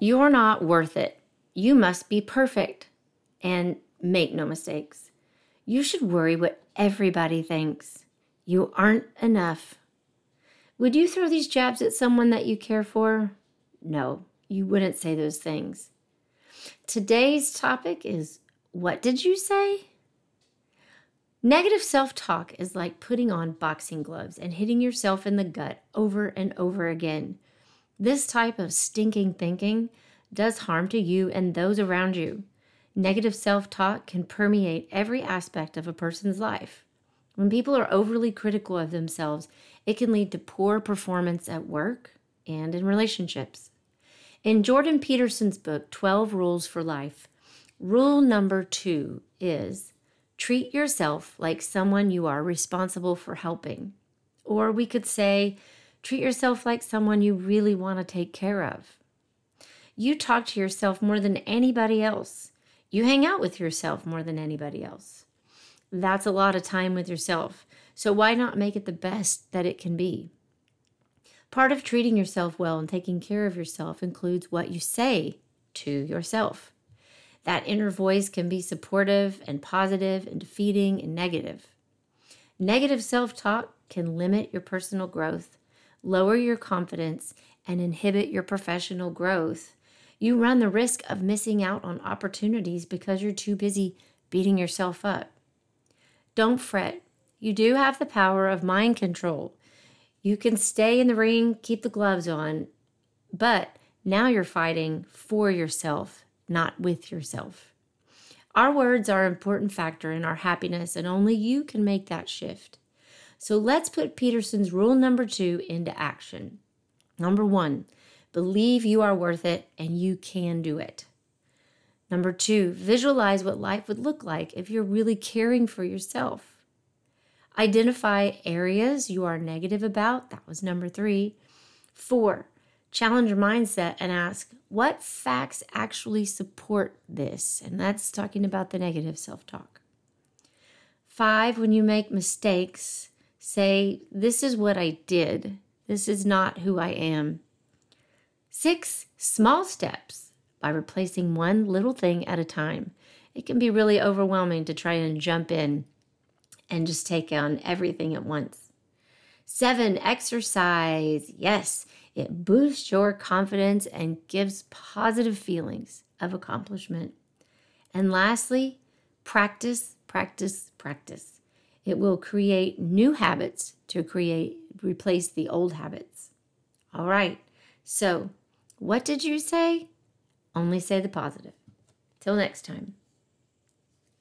You're not worth it. You must be perfect. And make no mistakes. You should worry what everybody thinks. You aren't enough. Would you throw these jabs at someone that you care for? No, you wouldn't say those things. Today's topic is What did you say? Negative self talk is like putting on boxing gloves and hitting yourself in the gut over and over again. This type of stinking thinking does harm to you and those around you. Negative self talk can permeate every aspect of a person's life. When people are overly critical of themselves, it can lead to poor performance at work and in relationships. In Jordan Peterson's book, 12 Rules for Life, rule number two is treat yourself like someone you are responsible for helping. Or we could say, treat yourself like someone you really want to take care of. You talk to yourself more than anybody else. You hang out with yourself more than anybody else. That's a lot of time with yourself. So why not make it the best that it can be? Part of treating yourself well and taking care of yourself includes what you say to yourself. That inner voice can be supportive and positive and defeating and negative. Negative self talk can limit your personal growth, lower your confidence, and inhibit your professional growth. You run the risk of missing out on opportunities because you're too busy beating yourself up. Don't fret. You do have the power of mind control. You can stay in the ring, keep the gloves on, but now you're fighting for yourself, not with yourself. Our words are an important factor in our happiness, and only you can make that shift. So let's put Peterson's rule number two into action. Number one, Believe you are worth it and you can do it. Number two, visualize what life would look like if you're really caring for yourself. Identify areas you are negative about. That was number three. Four, challenge your mindset and ask, what facts actually support this? And that's talking about the negative self talk. Five, when you make mistakes, say, This is what I did. This is not who I am. Six small steps by replacing one little thing at a time. It can be really overwhelming to try and jump in and just take on everything at once. Seven, exercise. Yes, it boosts your confidence and gives positive feelings of accomplishment. And lastly, practice, practice, practice. It will create new habits to create replace the old habits. All right. So, what did you say? Only say the positive. Till next time.